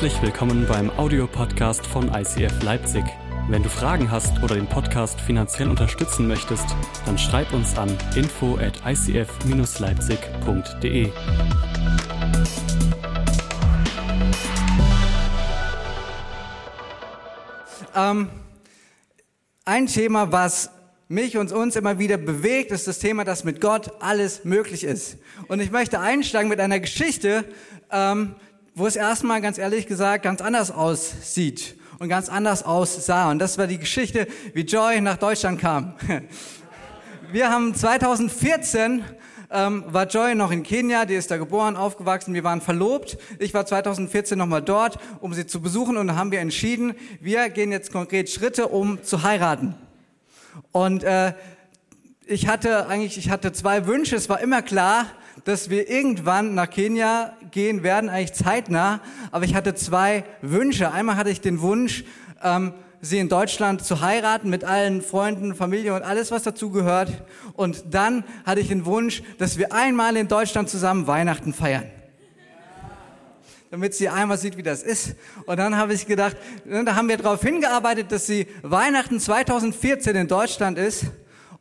Herzlich willkommen beim Audiopodcast von ICF Leipzig. Wenn du Fragen hast oder den Podcast finanziell unterstützen möchtest, dann schreib uns an info at icf-leipzig.de. Ähm, ein Thema, was mich und uns immer wieder bewegt, ist das Thema, dass mit Gott alles möglich ist. Und ich möchte einsteigen mit einer Geschichte, ähm, wo es erstmal ganz ehrlich gesagt ganz anders aussieht und ganz anders aussah. Und das war die Geschichte, wie Joy nach Deutschland kam. Wir haben 2014 ähm, war Joy noch in Kenia, die ist da geboren, aufgewachsen, wir waren verlobt. Ich war 2014 nochmal dort, um sie zu besuchen und dann haben wir entschieden, wir gehen jetzt konkret Schritte, um zu heiraten. Und äh, ich hatte eigentlich, ich hatte zwei Wünsche. Es war immer klar, dass wir irgendwann nach Kenia gehen werden, eigentlich zeitnah. Aber ich hatte zwei Wünsche. Einmal hatte ich den Wunsch, ähm, sie in Deutschland zu heiraten mit allen Freunden, Familie und alles, was dazu gehört. Und dann hatte ich den Wunsch, dass wir einmal in Deutschland zusammen Weihnachten feiern. Damit sie einmal sieht, wie das ist. Und dann habe ich gedacht, da haben wir darauf hingearbeitet, dass sie Weihnachten 2014 in Deutschland ist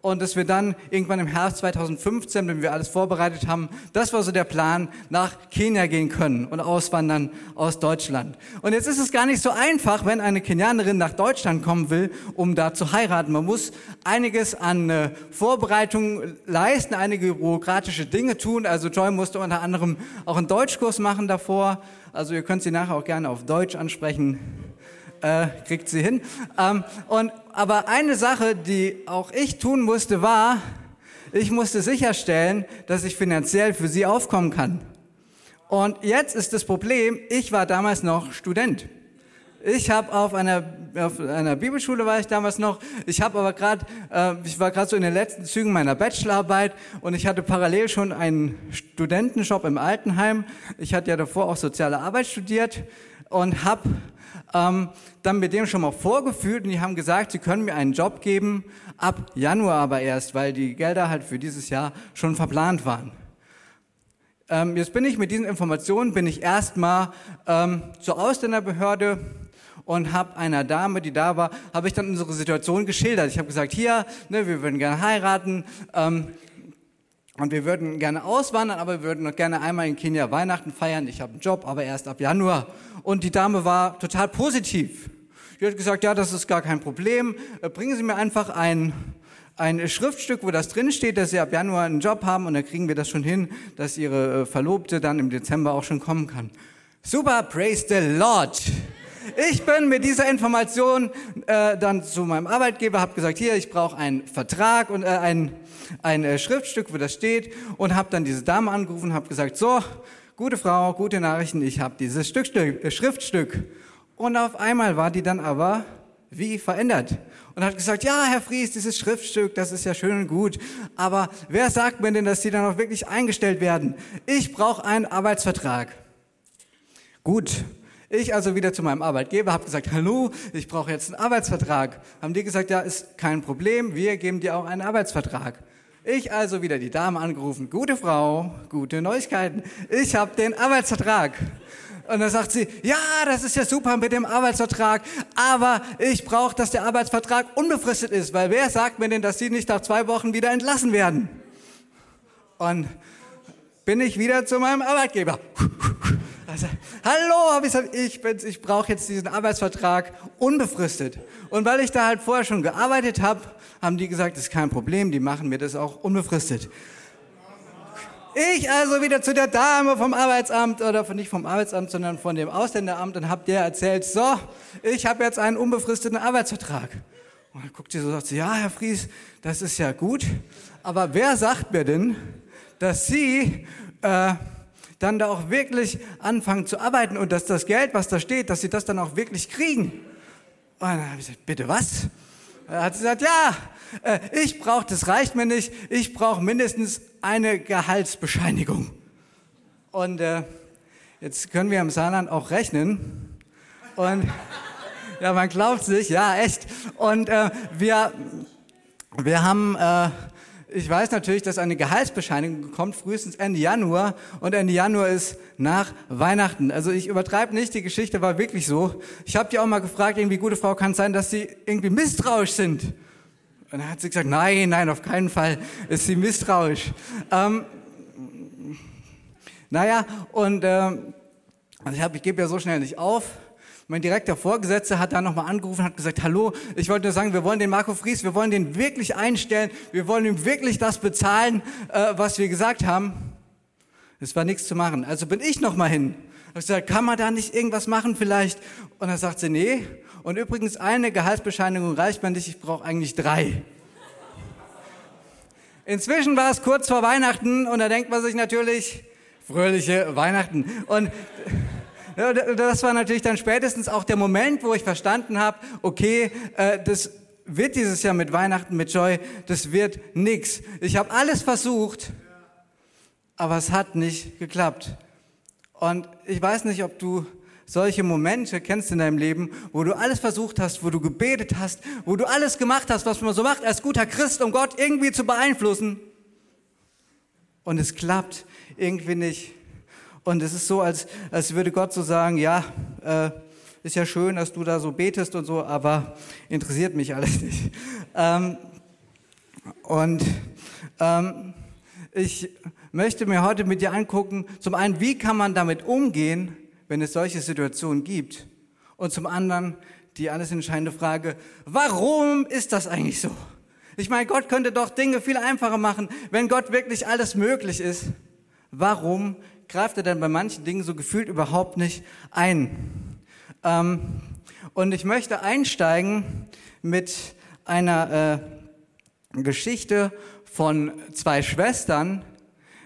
und dass wir dann irgendwann im Herbst 2015, wenn wir alles vorbereitet haben, das war so der Plan, nach Kenia gehen können und auswandern aus Deutschland. Und jetzt ist es gar nicht so einfach, wenn eine Kenianerin nach Deutschland kommen will, um da zu heiraten. Man muss einiges an äh, Vorbereitungen leisten, einige bürokratische Dinge tun. Also Joy musste unter anderem auch einen Deutschkurs machen davor. Also ihr könnt sie nachher auch gerne auf Deutsch ansprechen äh, kriegt sie hin. Ähm, und, aber eine Sache, die auch ich tun musste, war, ich musste sicherstellen, dass ich finanziell für sie aufkommen kann. Und jetzt ist das Problem, ich war damals noch Student. Ich habe auf einer auf einer Bibelschule war ich damals noch. Ich habe aber gerade äh, ich war gerade so in den letzten Zügen meiner Bachelorarbeit und ich hatte parallel schon einen Studentenjob im Altenheim. Ich hatte ja davor auch soziale Arbeit studiert und habe ähm, dann mit dem schon mal vorgefühlt und die haben gesagt, sie können mir einen Job geben, ab Januar aber erst, weil die Gelder halt für dieses Jahr schon verplant waren. Ähm, jetzt bin ich mit diesen Informationen, bin ich erstmal ähm, zur Ausländerbehörde und habe einer Dame, die da war, habe ich dann unsere Situation geschildert. Ich habe gesagt, hier, ne, wir würden gerne heiraten, ähm, und wir würden gerne auswandern, aber wir würden noch gerne einmal in Kenia Weihnachten feiern. Ich habe einen Job, aber erst ab Januar. Und die Dame war total positiv. Die hat gesagt, ja, das ist gar kein Problem. Äh, bringen Sie mir einfach ein, ein Schriftstück, wo das drinsteht, dass Sie ab Januar einen Job haben und dann kriegen wir das schon hin, dass Ihre äh, Verlobte dann im Dezember auch schon kommen kann. Super, praise the Lord. Ich bin mit dieser Information äh, dann zu meinem Arbeitgeber, habe gesagt, hier, ich brauche einen Vertrag und äh, ein, ein äh, Schriftstück, wo das steht und habe dann diese Dame angerufen, habe gesagt, so, gute Frau, gute Nachrichten, ich habe dieses Stück, äh, Schriftstück. Und auf einmal war die dann aber wie verändert und hat gesagt, ja, Herr Fries, dieses Schriftstück, das ist ja schön und gut, aber wer sagt mir denn, dass die dann auch wirklich eingestellt werden? Ich brauche einen Arbeitsvertrag. Gut, ich also wieder zu meinem Arbeitgeber, habe gesagt, hallo, ich brauche jetzt einen Arbeitsvertrag. Haben die gesagt, ja, ist kein Problem, wir geben dir auch einen Arbeitsvertrag. Ich also wieder die Dame angerufen, gute Frau, gute Neuigkeiten, ich habe den Arbeitsvertrag. Und dann sagt sie, ja, das ist ja super mit dem Arbeitsvertrag, aber ich brauche, dass der Arbeitsvertrag unbefristet ist, weil wer sagt mir denn, dass Sie nicht nach zwei Wochen wieder entlassen werden? Und bin ich wieder zu meinem Arbeitgeber. Also, hallo, habe ich ich ich brauche jetzt diesen Arbeitsvertrag unbefristet. Und weil ich da halt vorher schon gearbeitet habe, haben die gesagt, das ist kein Problem, die machen mir das auch unbefristet. Ich also wieder zu der Dame vom Arbeitsamt oder von, nicht vom Arbeitsamt, sondern von dem Ausländeramt und habe der erzählt, so, ich habe jetzt einen unbefristeten Arbeitsvertrag. Und dann guckt sie so und sagt sie, ja, Herr Fries, das ist ja gut, aber wer sagt mir denn, dass Sie äh, dann da auch wirklich anfangen zu arbeiten und dass das Geld, was da steht, dass sie das dann auch wirklich kriegen. Und dann habe ich gesagt, bitte was? Er hat sie gesagt, ja, äh, ich brauche, das reicht mir nicht, ich brauche mindestens eine Gehaltsbescheinigung. Und äh, jetzt können wir im Saarland auch rechnen. Und ja, man glaubt sich, ja, echt. Und äh, wir, wir haben äh, ich weiß natürlich, dass eine Gehaltsbescheinigung kommt frühestens Ende Januar und Ende Januar ist nach Weihnachten. Also ich übertreibe nicht, die Geschichte war wirklich so. Ich habe die auch mal gefragt, irgendwie gute Frau, kann es sein, dass sie irgendwie misstrauisch sind? Und dann hat sie gesagt, nein, nein, auf keinen Fall ist sie misstrauisch. Ähm, naja, und ähm, also ich, hab, ich gebe ja so schnell nicht auf. Mein direkter Vorgesetzter hat dann nochmal angerufen und hat gesagt, hallo, ich wollte nur sagen, wir wollen den Marco Fries, wir wollen den wirklich einstellen, wir wollen ihm wirklich das bezahlen, äh, was wir gesagt haben. Es war nichts zu machen. Also bin ich nochmal hin. Ich gesagt, kann man da nicht irgendwas machen vielleicht? Und dann sagt sie, nee. Und übrigens, eine Gehaltsbescheinigung reicht mir nicht, ich brauche eigentlich drei. Inzwischen war es kurz vor Weihnachten und da denkt man sich natürlich, fröhliche Weihnachten. Und das war natürlich dann spätestens auch der Moment, wo ich verstanden habe, okay, äh, das wird dieses Jahr mit Weihnachten, mit Joy, das wird nix. Ich habe alles versucht, aber es hat nicht geklappt. Und ich weiß nicht, ob du solche Momente kennst in deinem Leben, wo du alles versucht hast, wo du gebetet hast, wo du alles gemacht hast, was man so macht als guter Christ, um Gott irgendwie zu beeinflussen. Und es klappt irgendwie nicht. Und es ist so, als, als würde Gott so sagen, ja, äh, ist ja schön, dass du da so betest und so, aber interessiert mich alles nicht. Ähm, und ähm, ich möchte mir heute mit dir angucken, zum einen, wie kann man damit umgehen, wenn es solche Situationen gibt? Und zum anderen die alles entscheidende Frage, warum ist das eigentlich so? Ich meine, Gott könnte doch Dinge viel einfacher machen, wenn Gott wirklich alles möglich ist. Warum greift er dann bei manchen Dingen so gefühlt überhaupt nicht ein. Ähm, und ich möchte einsteigen mit einer äh, Geschichte von zwei Schwestern,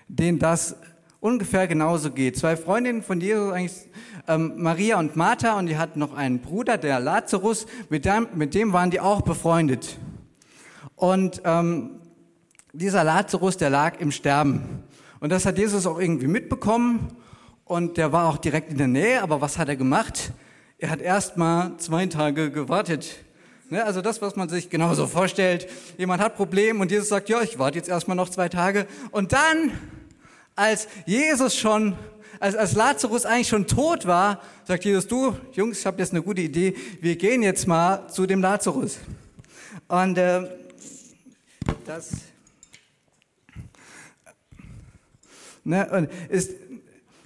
denen das ungefähr genauso geht. Zwei Freundinnen von Jesus, eigentlich ähm, Maria und Martha, und die hatten noch einen Bruder, der Lazarus, mit dem, mit dem waren die auch befreundet. Und ähm, dieser Lazarus, der lag im Sterben. Und das hat Jesus auch irgendwie mitbekommen und der war auch direkt in der Nähe. Aber was hat er gemacht? Er hat erst mal zwei Tage gewartet. Ne, also das, was man sich genauso vorstellt. Jemand hat Problem und Jesus sagt, ja, ich warte jetzt erstmal noch zwei Tage. Und dann, als Jesus schon, als, als Lazarus eigentlich schon tot war, sagt Jesus, du, Jungs, ich habe jetzt eine gute Idee, wir gehen jetzt mal zu dem Lazarus. Und äh, das Ne? Und ist,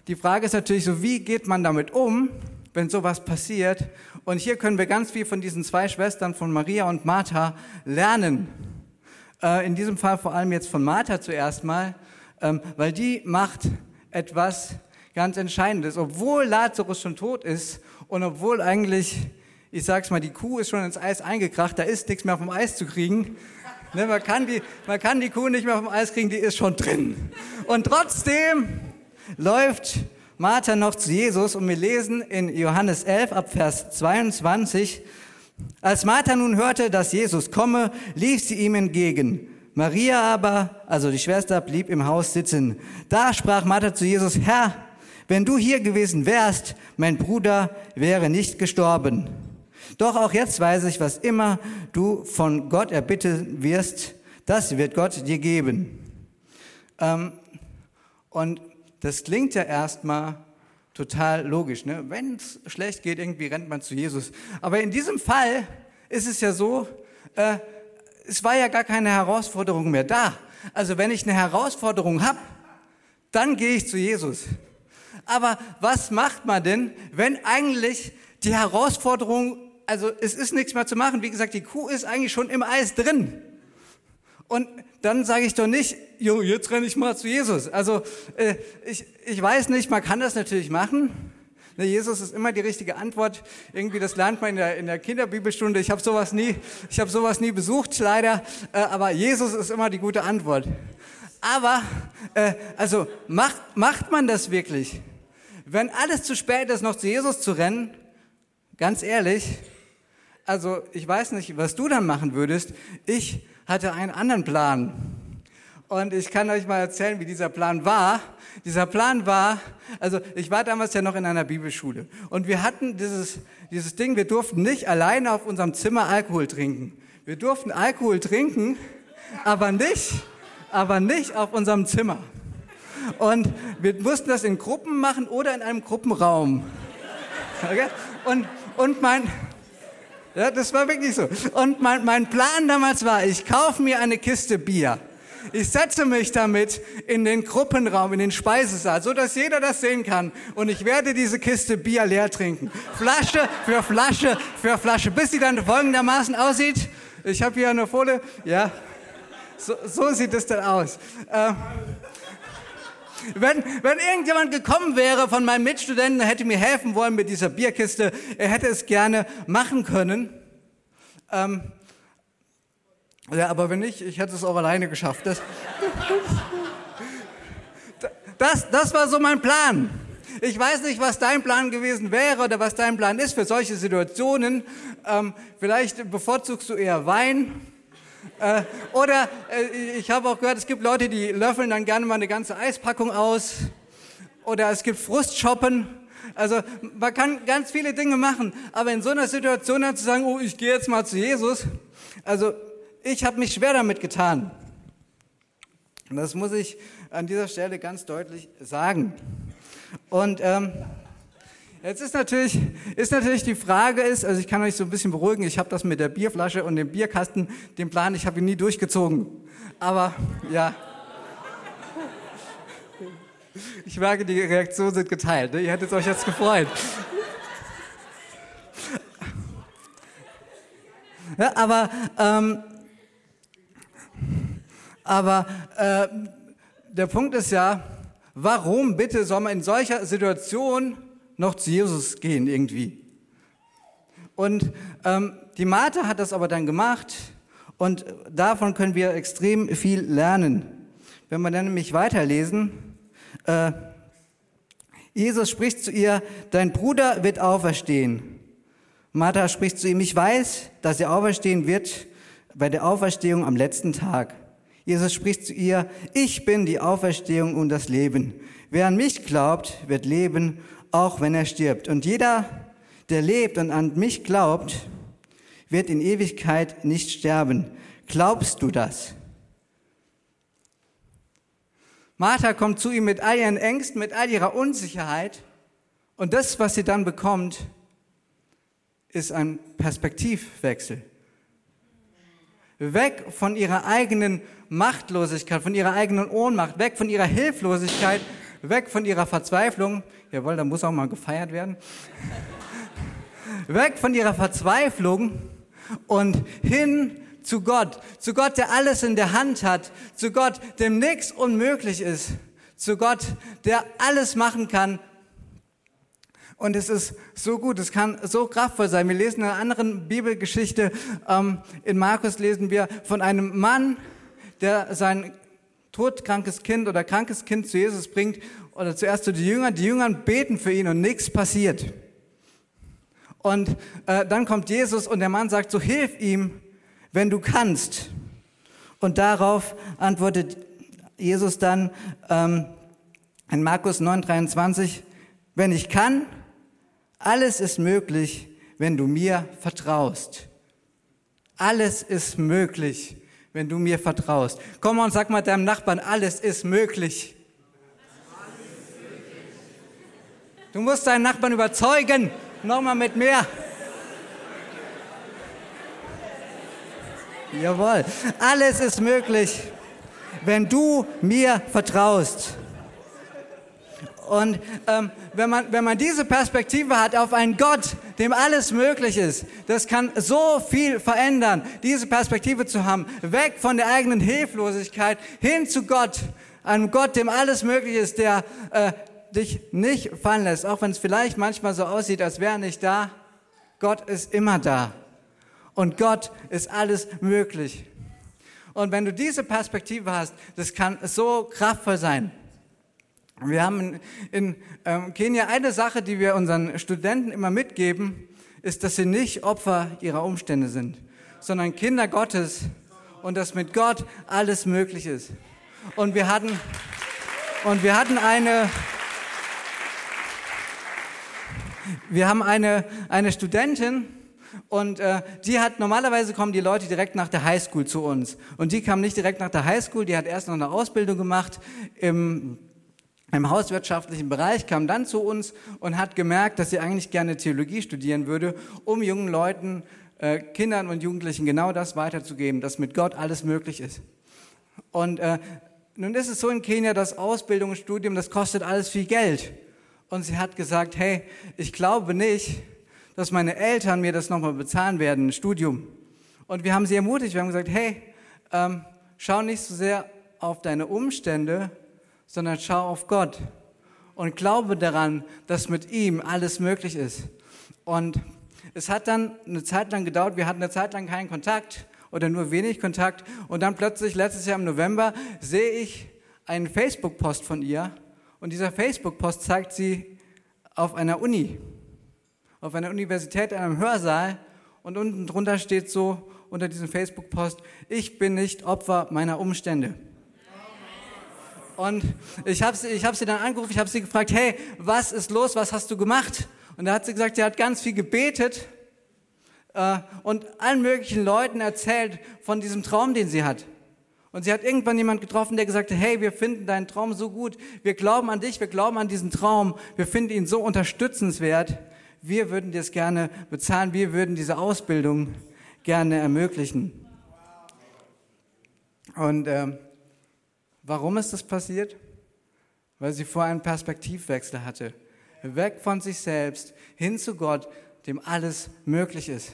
die Frage ist natürlich so, wie geht man damit um, wenn sowas passiert? Und hier können wir ganz viel von diesen zwei Schwestern, von Maria und Martha, lernen. Äh, in diesem Fall vor allem jetzt von Martha zuerst mal, ähm, weil die macht etwas ganz Entscheidendes. Obwohl Lazarus schon tot ist und obwohl eigentlich, ich sag's mal, die Kuh ist schon ins Eis eingekracht, da ist nichts mehr vom Eis zu kriegen, Ne, man, kann die, man kann die Kuh nicht mehr vom Eis kriegen, die ist schon drin. Und trotzdem läuft Martha noch zu Jesus und wir lesen in Johannes 11 ab Vers 22, als Martha nun hörte, dass Jesus komme, lief sie ihm entgegen. Maria aber, also die Schwester, blieb im Haus sitzen. Da sprach Martha zu Jesus, Herr, wenn du hier gewesen wärst, mein Bruder wäre nicht gestorben. Doch auch jetzt weiß ich, was immer du von Gott erbitten wirst, das wird Gott dir geben. Ähm, und das klingt ja erstmal total logisch. Ne? Wenn es schlecht geht, irgendwie rennt man zu Jesus. Aber in diesem Fall ist es ja so, äh, es war ja gar keine Herausforderung mehr da. Also wenn ich eine Herausforderung habe, dann gehe ich zu Jesus. Aber was macht man denn, wenn eigentlich die Herausforderung also es ist nichts mehr zu machen. Wie gesagt, die Kuh ist eigentlich schon im Eis drin. Und dann sage ich doch nicht, jo, jetzt renne ich mal zu Jesus. Also äh, ich, ich weiß nicht, man kann das natürlich machen. Ne, Jesus ist immer die richtige Antwort. Irgendwie, das lernt man in der, in der Kinderbibelstunde. Ich habe sowas nie, ich habe sowas nie besucht, leider. Äh, aber Jesus ist immer die gute Antwort. Aber äh, also macht macht man das wirklich? Wenn alles zu spät ist, noch zu Jesus zu rennen, ganz ehrlich, also ich weiß nicht, was du dann machen würdest. Ich hatte einen anderen Plan. Und ich kann euch mal erzählen, wie dieser Plan war. Dieser Plan war, also ich war damals ja noch in einer Bibelschule und wir hatten dieses, dieses Ding, wir durften nicht alleine auf unserem Zimmer Alkohol trinken. Wir durften Alkohol trinken, aber nicht, aber nicht auf unserem Zimmer. Und wir mussten das in Gruppen machen oder in einem Gruppenraum. Okay? Und, und mein, ja, das war wirklich so. Und mein, mein Plan damals war, ich kaufe mir eine Kiste Bier. Ich setze mich damit in den Gruppenraum, in den Speisesaal, so dass jeder das sehen kann. Und ich werde diese Kiste Bier leer trinken. Flasche für Flasche für Flasche, bis sie dann folgendermaßen aussieht. Ich habe hier eine Folie. Ja, so, so sieht es dann aus. Äh, wenn, wenn irgendjemand gekommen wäre von meinen Mitstudenten, hätte mir helfen wollen mit dieser Bierkiste, er hätte es gerne machen können. Ähm, ja, aber wenn nicht, ich hätte es auch alleine geschafft. Das, das, das war so mein Plan. Ich weiß nicht, was dein Plan gewesen wäre oder was dein Plan ist für solche Situationen. Ähm, vielleicht bevorzugst du eher Wein. Äh, oder äh, ich habe auch gehört, es gibt Leute, die löffeln dann gerne mal eine ganze Eispackung aus. Oder es gibt Frustshoppen. Also man kann ganz viele Dinge machen. Aber in so einer Situation dann zu sagen, oh, ich gehe jetzt mal zu Jesus. Also ich habe mich schwer damit getan. Und das muss ich an dieser Stelle ganz deutlich sagen. Und ähm, jetzt ist natürlich, ist natürlich die Frage ist, also ich kann euch so ein bisschen beruhigen, ich habe das mit der Bierflasche und dem Bierkasten, den Plan, ich habe ihn nie durchgezogen. Aber ja, ich merke, die Reaktionen sind geteilt. Ne? Ihr hättet euch jetzt gefreut. Ja, aber ähm, aber äh, der Punkt ist ja, warum bitte soll man in solcher Situation noch zu Jesus gehen irgendwie? Und ähm, die Martha hat das aber dann gemacht und davon können wir extrem viel lernen. Wenn wir dann nämlich weiterlesen, äh, Jesus spricht zu ihr, dein Bruder wird auferstehen. Martha spricht zu ihm, ich weiß, dass er auferstehen wird bei der Auferstehung am letzten Tag. Jesus spricht zu ihr, ich bin die Auferstehung und das Leben. Wer an mich glaubt, wird leben, auch wenn er stirbt. Und jeder, der lebt und an mich glaubt, wird in Ewigkeit nicht sterben. Glaubst du das? Martha kommt zu ihm mit all ihren Ängsten, mit all ihrer Unsicherheit. Und das, was sie dann bekommt, ist ein Perspektivwechsel. Weg von ihrer eigenen Machtlosigkeit, von ihrer eigenen Ohnmacht, weg von ihrer Hilflosigkeit, weg von ihrer Verzweiflung. Jawohl, da muss auch mal gefeiert werden. weg von ihrer Verzweiflung und hin zu Gott, zu Gott, der alles in der Hand hat, zu Gott, dem nichts unmöglich ist, zu Gott, der alles machen kann. Und es ist so gut, es kann so kraftvoll sein. Wir lesen in einer anderen Bibelgeschichte, ähm, in Markus lesen wir von einem Mann, der sein todkrankes Kind oder krankes Kind zu Jesus bringt oder zuerst zu den Jüngern. Die Jünger beten für ihn und nichts passiert. Und äh, dann kommt Jesus und der Mann sagt, so hilf ihm, wenn du kannst. Und darauf antwortet Jesus dann ähm, in Markus 9:23, wenn ich kann, alles ist möglich, wenn du mir vertraust. Alles ist möglich, wenn du mir vertraust. Komm und sag mal deinem Nachbarn, alles ist möglich. Du musst deinen Nachbarn überzeugen. Nochmal mit mehr. Jawohl. Alles ist möglich, wenn du mir vertraust. Und ähm, wenn, man, wenn man diese Perspektive hat auf einen Gott, dem alles möglich ist, das kann so viel verändern, diese Perspektive zu haben, weg von der eigenen Hilflosigkeit hin zu Gott, einem Gott, dem alles möglich ist, der äh, dich nicht fallen lässt, auch wenn es vielleicht manchmal so aussieht, als wäre er nicht da. Gott ist immer da. Und Gott ist alles möglich. Und wenn du diese Perspektive hast, das kann so kraftvoll sein. Wir haben in ähm, Kenia eine Sache, die wir unseren Studenten immer mitgeben, ist, dass sie nicht Opfer ihrer Umstände sind, sondern Kinder Gottes und dass mit Gott alles möglich ist. Und wir hatten, und wir hatten eine, wir haben eine, eine Studentin Und äh, die hat, normalerweise kommen die Leute direkt nach der Highschool zu uns. Und die kam nicht direkt nach der Highschool, die hat erst noch eine Ausbildung gemacht im, im hauswirtschaftlichen Bereich, kam dann zu uns und hat gemerkt, dass sie eigentlich gerne Theologie studieren würde, um jungen Leuten, äh, Kindern und Jugendlichen genau das weiterzugeben, dass mit Gott alles möglich ist. Und äh, nun ist es so in Kenia, dass Ausbildung und Studium, das kostet alles viel Geld. Und sie hat gesagt, hey, ich glaube nicht, dass meine Eltern mir das nochmal bezahlen werden, ein Studium. Und wir haben sie ermutigt, wir haben gesagt, hey, ähm, schau nicht so sehr auf deine Umstände, sondern schau auf Gott und glaube daran, dass mit ihm alles möglich ist. Und es hat dann eine Zeit lang gedauert, wir hatten eine Zeit lang keinen Kontakt oder nur wenig Kontakt und dann plötzlich letztes Jahr im November sehe ich einen Facebook-Post von ihr und dieser Facebook-Post zeigt sie auf einer Uni auf einer Universität in einem Hörsaal und unten drunter steht so unter diesem Facebook-Post, ich bin nicht Opfer meiner Umstände. Und ich habe sie, ich hab sie dann angerufen, ich habe sie gefragt, hey, was ist los, was hast du gemacht? Und da hat sie gesagt, sie hat ganz viel gebetet äh, und allen möglichen Leuten erzählt von diesem Traum, den sie hat. Und sie hat irgendwann jemand getroffen, der gesagt hat, hey, wir finden deinen Traum so gut, wir glauben an dich, wir glauben an diesen Traum, wir finden ihn so unterstützenswert, wir würden dir es gerne bezahlen, wir würden diese Ausbildung gerne ermöglichen. Und äh, warum ist das passiert? Weil sie vor einen Perspektivwechsel hatte. Weg von sich selbst, hin zu Gott, dem alles möglich ist.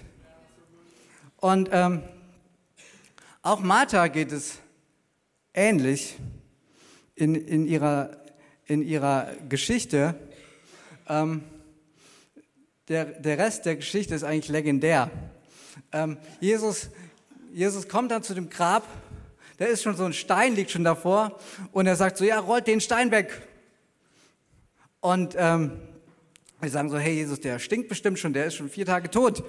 Und ähm, auch Martha geht es ähnlich in, in, ihrer, in ihrer Geschichte. Ähm, der, der Rest der Geschichte ist eigentlich legendär. Ähm, Jesus, Jesus kommt dann zu dem Grab, da ist schon so ein Stein, liegt schon davor, und er sagt so, ja, rollt den Stein weg. Und ähm, wir sagen so, hey Jesus, der stinkt bestimmt schon, der ist schon vier Tage tot.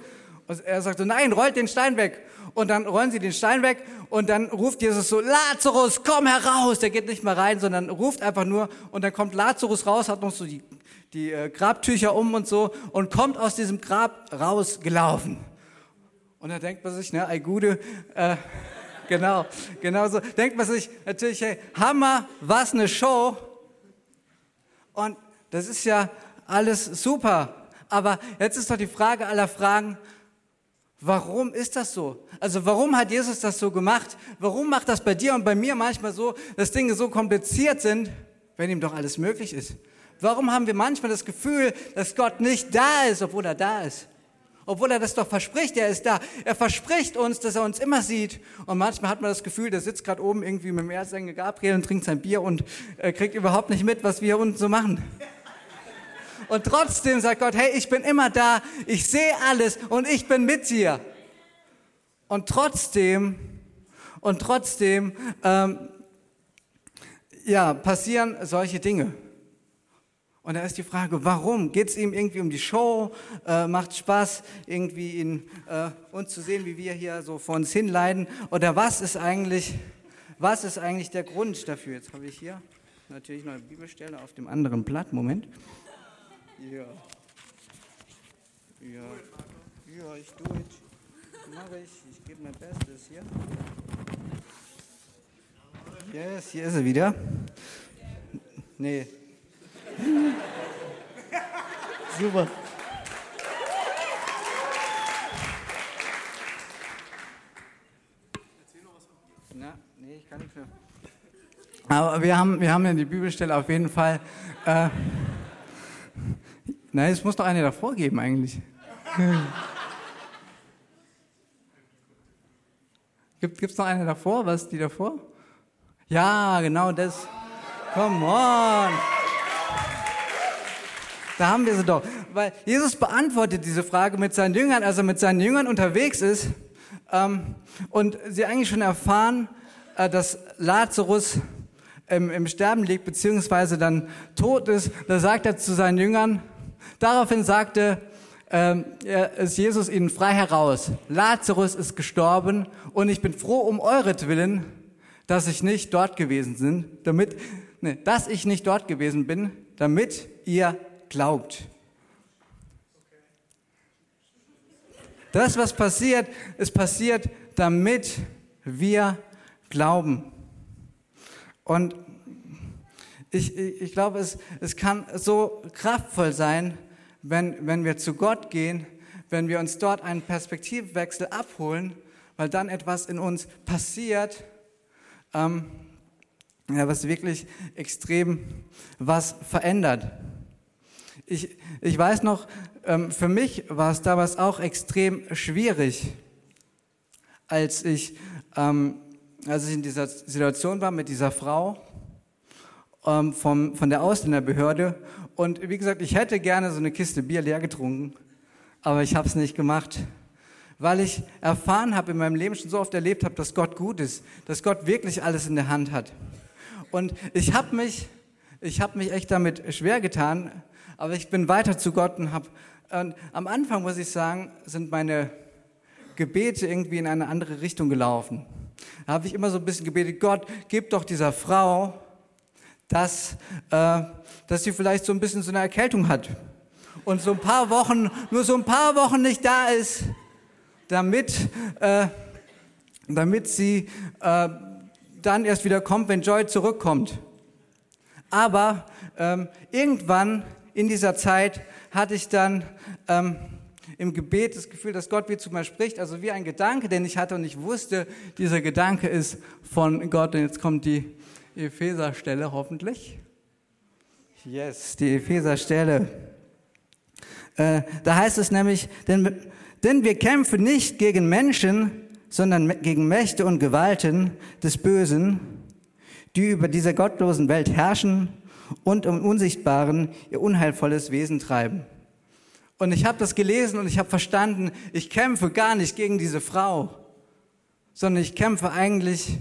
Und er sagt so, nein, rollt den Stein weg. Und dann rollen sie den Stein weg und dann ruft Jesus so, Lazarus, komm heraus. Der geht nicht mal rein, sondern ruft einfach nur und dann kommt Lazarus raus, hat noch so die die äh, Grabtücher um und so und kommt aus diesem Grab rausgelaufen. Und da denkt man sich, ne, ei Gude, äh, genau, genau so, denkt man sich natürlich, hey, Hammer, was eine Show. Und das ist ja alles super. Aber jetzt ist doch die Frage aller Fragen, Warum ist das so? Also warum hat Jesus das so gemacht? Warum macht das bei dir und bei mir manchmal so, dass Dinge so kompliziert sind, wenn ihm doch alles möglich ist? Warum haben wir manchmal das Gefühl, dass Gott nicht da ist, obwohl er da ist? Obwohl er das doch verspricht, er ist da. Er verspricht uns, dass er uns immer sieht. Und manchmal hat man das Gefühl, der sitzt gerade oben irgendwie mit dem Erzengel Gabriel und trinkt sein Bier und äh, kriegt überhaupt nicht mit, was wir hier unten so machen. Und trotzdem sagt Gott, hey, ich bin immer da, ich sehe alles und ich bin mit dir. Und trotzdem, und trotzdem, ähm, ja, passieren solche Dinge. Und da ist die Frage, warum? Geht es ihm irgendwie um die Show? Äh, macht Spaß, irgendwie in, äh, uns zu sehen, wie wir hier so vor uns hinleiden? Oder was ist eigentlich, was ist eigentlich der Grund dafür? Jetzt habe ich hier natürlich noch eine Bibelstelle auf dem anderen Blatt. Moment. Ja. Ja. Ja, ich tue es. Mache ich. Ich gebe mein Bestes hier. Yes, hier ist er wieder. Nee, Super. Na, nee, ich kann nicht mehr. Aber wir haben, wir haben ja die Bibelstelle auf jeden Fall. Äh, nein, es muss doch eine davor geben eigentlich. Gibt es noch eine davor? Was ist die davor? Ja, genau das. Come on. Da haben wir sie doch. Weil Jesus beantwortet diese Frage mit seinen Jüngern, als er mit seinen Jüngern unterwegs ist ähm, und sie eigentlich schon erfahren, äh, dass Lazarus im, im Sterben liegt, beziehungsweise dann tot ist. Da sagt er zu seinen Jüngern, daraufhin sagte ähm, ist Jesus ihnen frei heraus, Lazarus ist gestorben und ich bin froh um euretwillen, dass ich nicht dort gewesen bin, damit nee, dass ich nicht dort gewesen bin, damit ihr glaubt. Das, was passiert, ist passiert, damit wir glauben. Und ich, ich, ich glaube, es, es kann so kraftvoll sein, wenn, wenn wir zu Gott gehen, wenn wir uns dort einen Perspektivwechsel abholen, weil dann etwas in uns passiert, ähm, ja, was wirklich extrem was verändert. Ich, ich weiß noch, ähm, für mich war es damals auch extrem schwierig, als ich, ähm, als ich in dieser Situation war mit dieser Frau ähm, vom, von der Ausländerbehörde. Und wie gesagt, ich hätte gerne so eine Kiste Bier leer getrunken, aber ich habe es nicht gemacht, weil ich erfahren habe in meinem Leben schon so oft erlebt habe, dass Gott gut ist, dass Gott wirklich alles in der Hand hat. Und ich habe mich, ich habe mich echt damit schwer getan, aber ich bin weiter zu Gott und habe, am Anfang muss ich sagen, sind meine Gebete irgendwie in eine andere Richtung gelaufen. Da habe ich immer so ein bisschen gebetet, Gott, gib doch dieser Frau, dass, äh, dass sie vielleicht so ein bisschen so eine Erkältung hat und so ein paar Wochen, nur so ein paar Wochen nicht da ist, damit, äh, damit sie äh, dann erst wieder kommt, wenn Joy zurückkommt. Aber ähm, irgendwann in dieser Zeit hatte ich dann ähm, im Gebet das Gefühl, dass Gott wie zu mir spricht, also wie ein Gedanke, den ich hatte und ich wusste, dieser Gedanke ist von Gott. Und jetzt kommt die Epheser-Stelle hoffentlich. Yes, die Epheser-Stelle. Äh, da heißt es nämlich, denn, denn wir kämpfen nicht gegen Menschen, sondern gegen Mächte und Gewalten des Bösen, die über dieser gottlosen Welt herrschen und im Unsichtbaren ihr unheilvolles Wesen treiben. Und ich habe das gelesen und ich habe verstanden, ich kämpfe gar nicht gegen diese Frau, sondern ich kämpfe eigentlich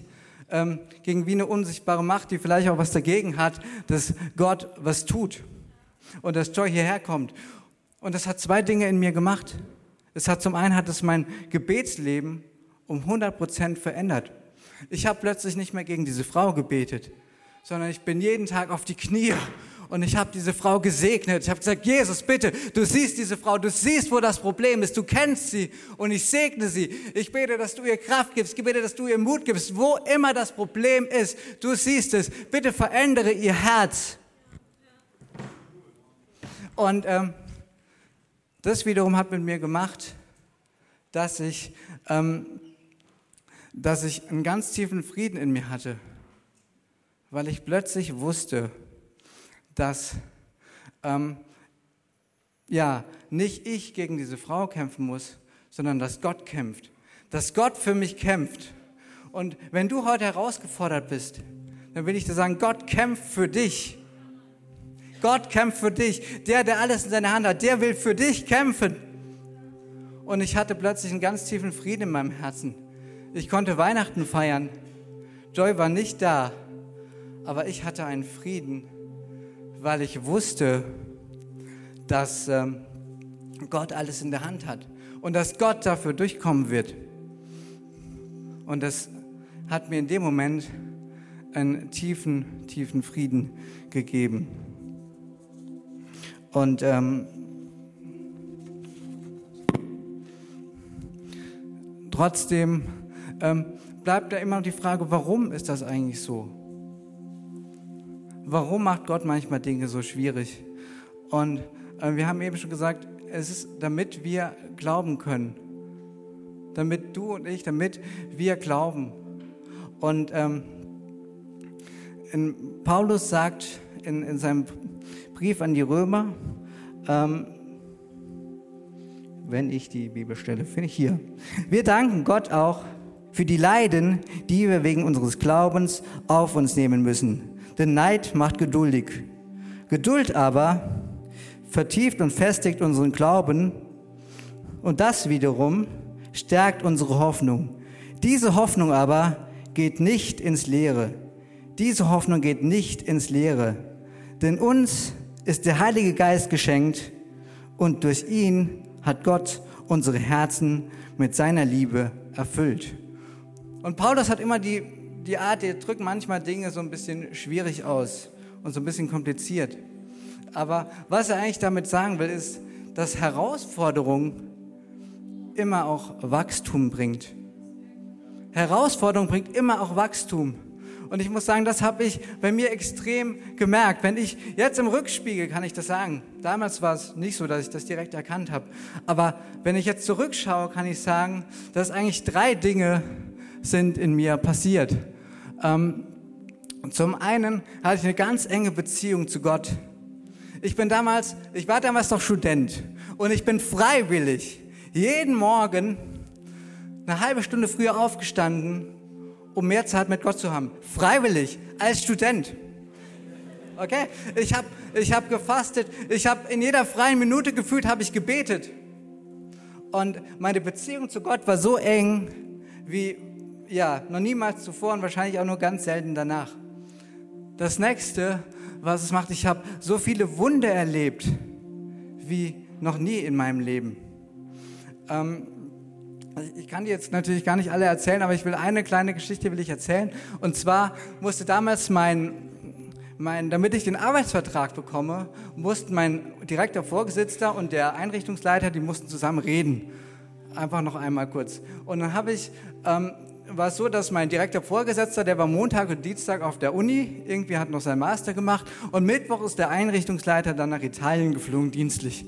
ähm, gegen wie eine unsichtbare Macht, die vielleicht auch was dagegen hat, dass Gott was tut und dass Joy hierher kommt. Und das hat zwei Dinge in mir gemacht. Es hat zum einen hat es mein Gebetsleben um 100 Prozent verändert. Ich habe plötzlich nicht mehr gegen diese Frau gebetet, sondern ich bin jeden Tag auf die Knie und ich habe diese Frau gesegnet. Ich habe gesagt, Jesus, bitte, du siehst diese Frau, du siehst, wo das Problem ist, du kennst sie und ich segne sie. Ich bete, dass du ihr Kraft gibst, ich bete, dass du ihr Mut gibst, wo immer das Problem ist. Du siehst es. Bitte verändere ihr Herz. Und ähm, das wiederum hat mit mir gemacht, dass ich, ähm, dass ich einen ganz tiefen Frieden in mir hatte, weil ich plötzlich wusste, dass ähm, ja, nicht ich gegen diese Frau kämpfen muss, sondern dass Gott kämpft. Dass Gott für mich kämpft. Und wenn du heute herausgefordert bist, dann will ich dir sagen, Gott kämpft für dich. Gott kämpft für dich. Der, der alles in seiner Hand hat, der will für dich kämpfen. Und ich hatte plötzlich einen ganz tiefen Frieden in meinem Herzen. Ich konnte Weihnachten feiern. Joy war nicht da, aber ich hatte einen Frieden, weil ich wusste, dass ähm, Gott alles in der Hand hat und dass Gott dafür durchkommen wird. Und das hat mir in dem Moment einen tiefen, tiefen Frieden gegeben. Und ähm, trotzdem ähm, bleibt da immer noch die Frage, warum ist das eigentlich so? warum macht Gott manchmal Dinge so schwierig? Und äh, wir haben eben schon gesagt, es ist, damit wir glauben können. Damit du und ich, damit wir glauben. Und ähm, in, Paulus sagt in, in seinem Brief an die Römer, ähm, wenn ich die Bibelstelle finde, hier. Wir danken Gott auch für die Leiden, die wir wegen unseres Glaubens auf uns nehmen müssen denn Neid macht geduldig. Geduld aber vertieft und festigt unseren Glauben und das wiederum stärkt unsere Hoffnung. Diese Hoffnung aber geht nicht ins Leere. Diese Hoffnung geht nicht ins Leere. Denn uns ist der Heilige Geist geschenkt und durch ihn hat Gott unsere Herzen mit seiner Liebe erfüllt. Und Paulus hat immer die die Art, die drückt manchmal Dinge so ein bisschen schwierig aus und so ein bisschen kompliziert. Aber was er eigentlich damit sagen will, ist, dass Herausforderungen immer auch Wachstum bringt. Herausforderung bringt immer auch Wachstum. Und ich muss sagen, das habe ich bei mir extrem gemerkt. Wenn ich jetzt im Rückspiegel kann ich das sagen. Damals war es nicht so, dass ich das direkt erkannt habe. Aber wenn ich jetzt zurückschaue, kann ich sagen, dass eigentlich drei Dinge sind in mir passiert. Ähm, zum einen hatte ich eine ganz enge Beziehung zu Gott. Ich bin damals, ich war damals noch Student und ich bin freiwillig jeden Morgen eine halbe Stunde früher aufgestanden, um mehr Zeit mit Gott zu haben. Freiwillig, als Student. Okay? Ich habe ich hab gefastet, ich habe in jeder freien Minute gefühlt, habe ich gebetet. Und meine Beziehung zu Gott war so eng wie, ja, noch niemals zuvor und wahrscheinlich auch nur ganz selten danach. Das nächste, was es macht, ich habe so viele Wunder erlebt wie noch nie in meinem Leben. Ähm, ich kann die jetzt natürlich gar nicht alle erzählen, aber ich will eine kleine Geschichte will ich erzählen. Und zwar musste damals mein, mein, damit ich den Arbeitsvertrag bekomme, mussten mein direkter Vorgesetzter und der Einrichtungsleiter, die mussten zusammen reden. Einfach noch einmal kurz. Und dann habe ich ähm, war es so, dass mein direkter Vorgesetzter, der war Montag und Dienstag auf der Uni, irgendwie hat noch sein Master gemacht und Mittwoch ist der Einrichtungsleiter dann nach Italien geflogen, dienstlich.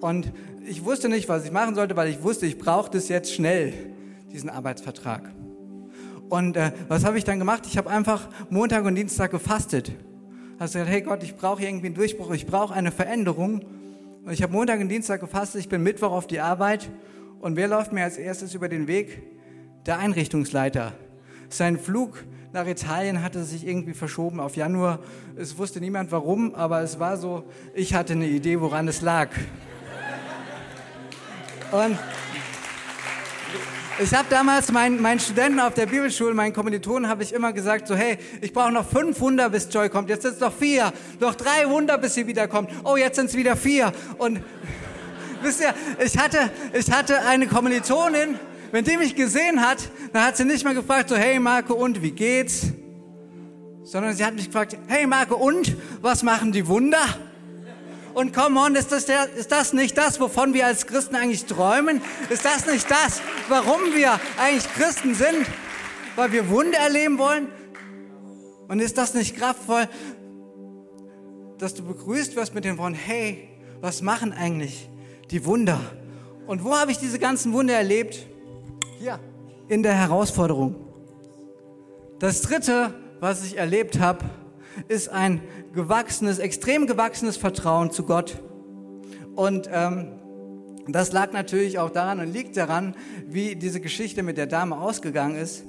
Und ich wusste nicht, was ich machen sollte, weil ich wusste, ich brauche das jetzt schnell, diesen Arbeitsvertrag. Und äh, was habe ich dann gemacht? Ich habe einfach Montag und Dienstag gefastet. Hast gesagt, hey Gott, ich brauche irgendwie einen Durchbruch, ich brauche eine Veränderung. Und ich habe Montag und Dienstag gefastet, ich bin Mittwoch auf die Arbeit. Und wer läuft mir als erstes über den Weg? Der Einrichtungsleiter. Sein Flug nach Italien hatte sich irgendwie verschoben auf Januar. Es wusste niemand warum, aber es war so, ich hatte eine Idee, woran es lag. Und ich habe damals meinen, meinen Studenten auf der Bibelschule, meinen Kommilitonen, habe ich immer gesagt, so hey, ich brauche noch fünf Wunder, bis Joy kommt. Jetzt sind es noch vier. Noch drei Wunder, bis sie wiederkommt. Oh, jetzt sind es wieder vier. Und wisst ihr, ich hatte, ich hatte eine Kommilitonin, wenn die mich gesehen hat, dann hat sie nicht mehr gefragt, so, hey Marco, und wie geht's? Sondern sie hat mich gefragt, hey Marco, und was machen die Wunder? Und come on, ist das, der, ist das nicht das, wovon wir als Christen eigentlich träumen? Ist das nicht das, warum wir eigentlich Christen sind? Weil wir Wunder erleben wollen? Und ist das nicht kraftvoll, dass du begrüßt wirst mit den Worten, hey, was machen eigentlich die Wunder? Und wo habe ich diese ganzen Wunder erlebt? Hier, in der Herausforderung. Das dritte, was ich erlebt habe, ist ein gewachsenes, extrem gewachsenes Vertrauen zu Gott. Und ähm, das lag natürlich auch daran und liegt daran, wie diese Geschichte mit der Dame ausgegangen ist,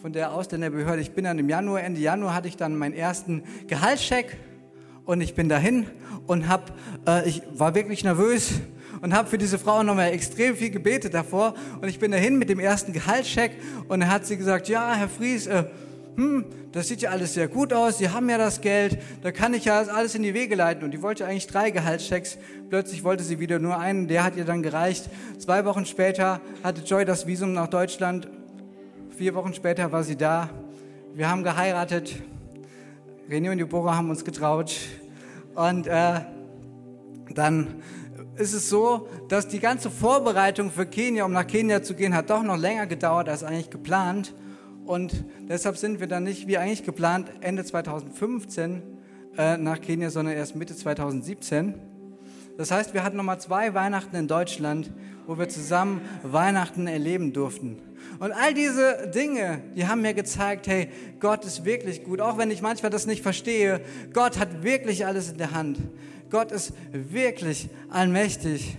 von der Ausländerbehörde. Ich bin dann im Januar, Ende Januar hatte ich dann meinen ersten Gehaltscheck und ich bin dahin und hab, äh, ich war wirklich nervös und habe für diese Frau nochmal extrem viel gebetet davor. Und ich bin dahin mit dem ersten Gehaltscheck und dann hat sie gesagt, ja, Herr Fries, äh, hm, das sieht ja alles sehr gut aus, Sie haben ja das Geld, da kann ich ja alles in die Wege leiten. Und die wollte eigentlich drei Gehaltschecks, plötzlich wollte sie wieder nur einen, der hat ihr dann gereicht. Zwei Wochen später hatte Joy das Visum nach Deutschland, vier Wochen später war sie da. Wir haben geheiratet, René und Deborah haben uns getraut und äh, dann ist es so, dass die ganze Vorbereitung für Kenia, um nach Kenia zu gehen, hat doch noch länger gedauert als eigentlich geplant. Und deshalb sind wir dann nicht wie eigentlich geplant Ende 2015 äh, nach Kenia, sondern erst Mitte 2017. Das heißt, wir hatten nochmal zwei Weihnachten in Deutschland, wo wir zusammen Weihnachten erleben durften. Und all diese Dinge, die haben mir gezeigt, hey, Gott ist wirklich gut, auch wenn ich manchmal das nicht verstehe. Gott hat wirklich alles in der Hand. Gott ist wirklich allmächtig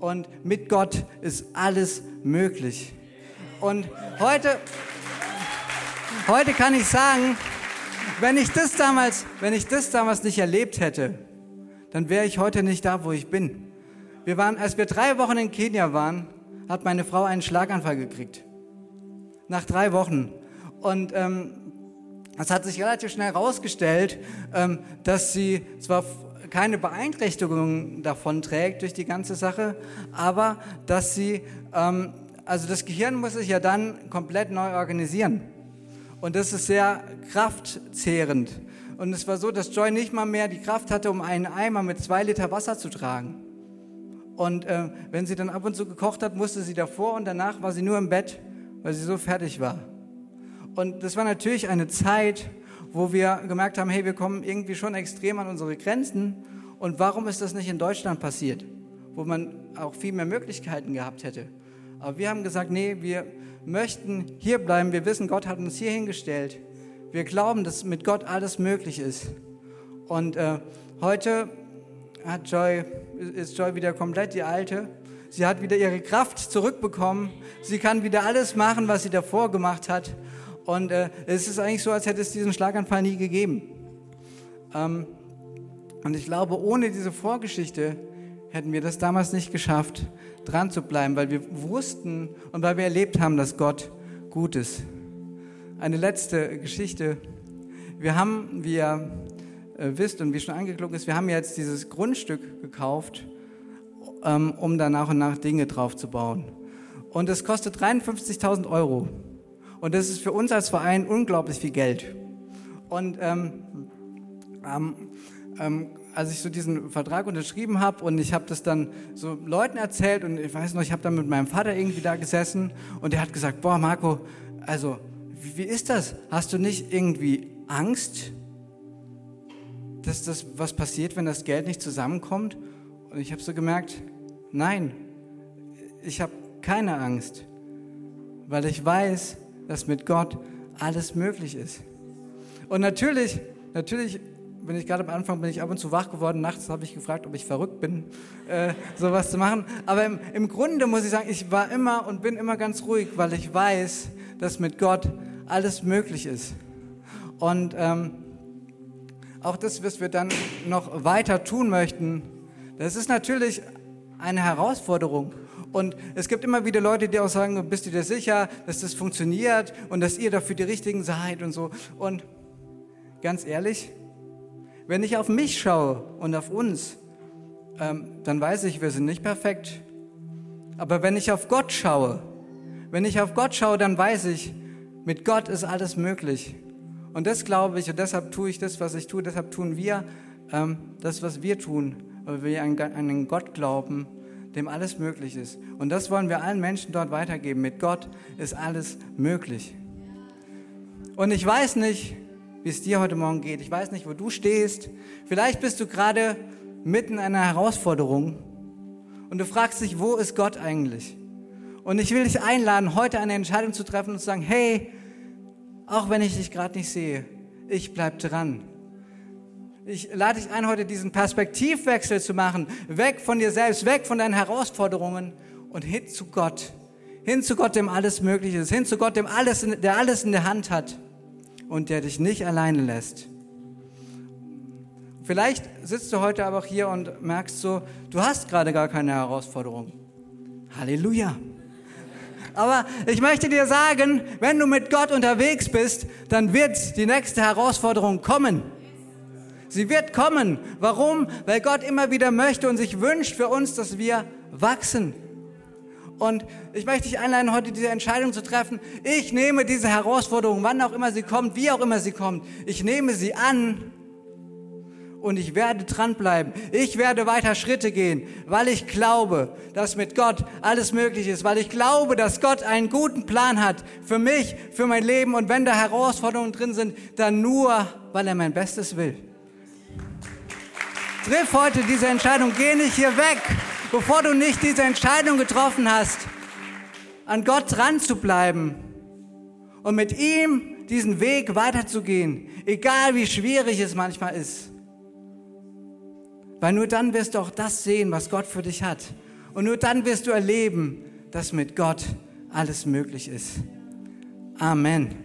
und mit Gott ist alles möglich. Und heute, heute kann ich sagen, wenn ich das damals, wenn ich das damals nicht erlebt hätte, dann wäre ich heute nicht da, wo ich bin. Wir waren, als wir drei Wochen in Kenia waren, hat meine Frau einen Schlaganfall gekriegt. Nach drei Wochen. Und ähm, es hat sich relativ schnell herausgestellt, ähm, dass sie zwar keine Beeinträchtigung davon trägt durch die ganze Sache, aber dass sie, ähm, also das Gehirn muss sich ja dann komplett neu organisieren. Und das ist sehr kraftzehrend. Und es war so, dass Joy nicht mal mehr die Kraft hatte, um einen Eimer mit zwei Liter Wasser zu tragen. Und äh, wenn sie dann ab und zu gekocht hat, musste sie davor und danach war sie nur im Bett, weil sie so fertig war. Und das war natürlich eine Zeit, wo wir gemerkt haben, hey, wir kommen irgendwie schon extrem an unsere Grenzen. Und warum ist das nicht in Deutschland passiert, wo man auch viel mehr Möglichkeiten gehabt hätte? Aber wir haben gesagt, nee, wir möchten hier bleiben. Wir wissen, Gott hat uns hier hingestellt. Wir glauben, dass mit Gott alles möglich ist. Und äh, heute hat Joy, ist Joy wieder komplett die alte. Sie hat wieder ihre Kraft zurückbekommen. Sie kann wieder alles machen, was sie davor gemacht hat. Und äh, es ist eigentlich so, als hätte es diesen Schlaganfall nie gegeben. Ähm, und ich glaube, ohne diese Vorgeschichte hätten wir das damals nicht geschafft, dran zu bleiben, weil wir wussten und weil wir erlebt haben, dass Gott gut ist. Eine letzte Geschichte. Wir haben, wie ihr äh, wisst und wie schon angeklungen ist, wir haben jetzt dieses Grundstück gekauft, ähm, um da nach und nach Dinge drauf zu bauen. Und es kostet 53.000 Euro. Und das ist für uns als Verein unglaublich viel Geld. Und ähm, ähm, als ich so diesen Vertrag unterschrieben habe und ich habe das dann so Leuten erzählt und ich weiß noch, ich habe dann mit meinem Vater irgendwie da gesessen und der hat gesagt, boah Marco, also wie ist das? Hast du nicht irgendwie Angst, dass das was passiert, wenn das Geld nicht zusammenkommt? Und ich habe so gemerkt, nein, ich habe keine Angst, weil ich weiß, dass mit Gott alles möglich ist. Und natürlich, natürlich bin ich gerade am Anfang, bin ich ab und zu wach geworden. Nachts habe ich gefragt, ob ich verrückt bin, äh, sowas zu machen. Aber im, im Grunde muss ich sagen, ich war immer und bin immer ganz ruhig, weil ich weiß, dass mit Gott alles möglich ist. Und ähm, auch das, was wir dann noch weiter tun möchten, das ist natürlich eine Herausforderung. Und es gibt immer wieder Leute, die auch sagen, bist du dir sicher, dass das funktioniert und dass ihr dafür die Richtigen seid und so. Und ganz ehrlich, wenn ich auf mich schaue und auf uns, ähm, dann weiß ich, wir sind nicht perfekt. Aber wenn ich auf Gott schaue, wenn ich auf Gott schaue, dann weiß ich, mit Gott ist alles möglich. Und das glaube ich und deshalb tue ich das, was ich tue. Deshalb tun wir ähm, das, was wir tun, weil wir an einen Gott glauben, dem alles möglich ist. Und das wollen wir allen Menschen dort weitergeben. Mit Gott ist alles möglich. Und ich weiß nicht, wie es dir heute Morgen geht. Ich weiß nicht, wo du stehst. Vielleicht bist du gerade mitten in einer Herausforderung und du fragst dich, wo ist Gott eigentlich? Und ich will dich einladen, heute eine Entscheidung zu treffen und zu sagen, hey, auch wenn ich dich gerade nicht sehe, ich bleib dran. Ich lade dich ein, heute diesen Perspektivwechsel zu machen, weg von dir selbst, weg von deinen Herausforderungen und hin zu Gott. Hin zu Gott, dem alles möglich ist, hin zu Gott, dem alles, der alles in der Hand hat und der dich nicht alleine lässt. Vielleicht sitzt du heute aber auch hier und merkst so, du hast gerade gar keine Herausforderung. Halleluja. Aber ich möchte dir sagen, wenn du mit Gott unterwegs bist, dann wird die nächste Herausforderung kommen. Sie wird kommen. Warum? Weil Gott immer wieder möchte und sich wünscht für uns, dass wir wachsen. Und ich möchte dich einladen, heute diese Entscheidung zu treffen. Ich nehme diese Herausforderung, wann auch immer sie kommt, wie auch immer sie kommt. Ich nehme sie an und ich werde dranbleiben. Ich werde weiter Schritte gehen, weil ich glaube, dass mit Gott alles möglich ist, weil ich glaube, dass Gott einen guten Plan hat für mich, für mein Leben und wenn da Herausforderungen drin sind, dann nur, weil er mein Bestes will. Triff heute diese Entscheidung, geh nicht hier weg, bevor du nicht diese Entscheidung getroffen hast, an Gott dran zu bleiben und mit ihm diesen Weg weiterzugehen, egal wie schwierig es manchmal ist. Weil nur dann wirst du auch das sehen, was Gott für dich hat. Und nur dann wirst du erleben, dass mit Gott alles möglich ist. Amen.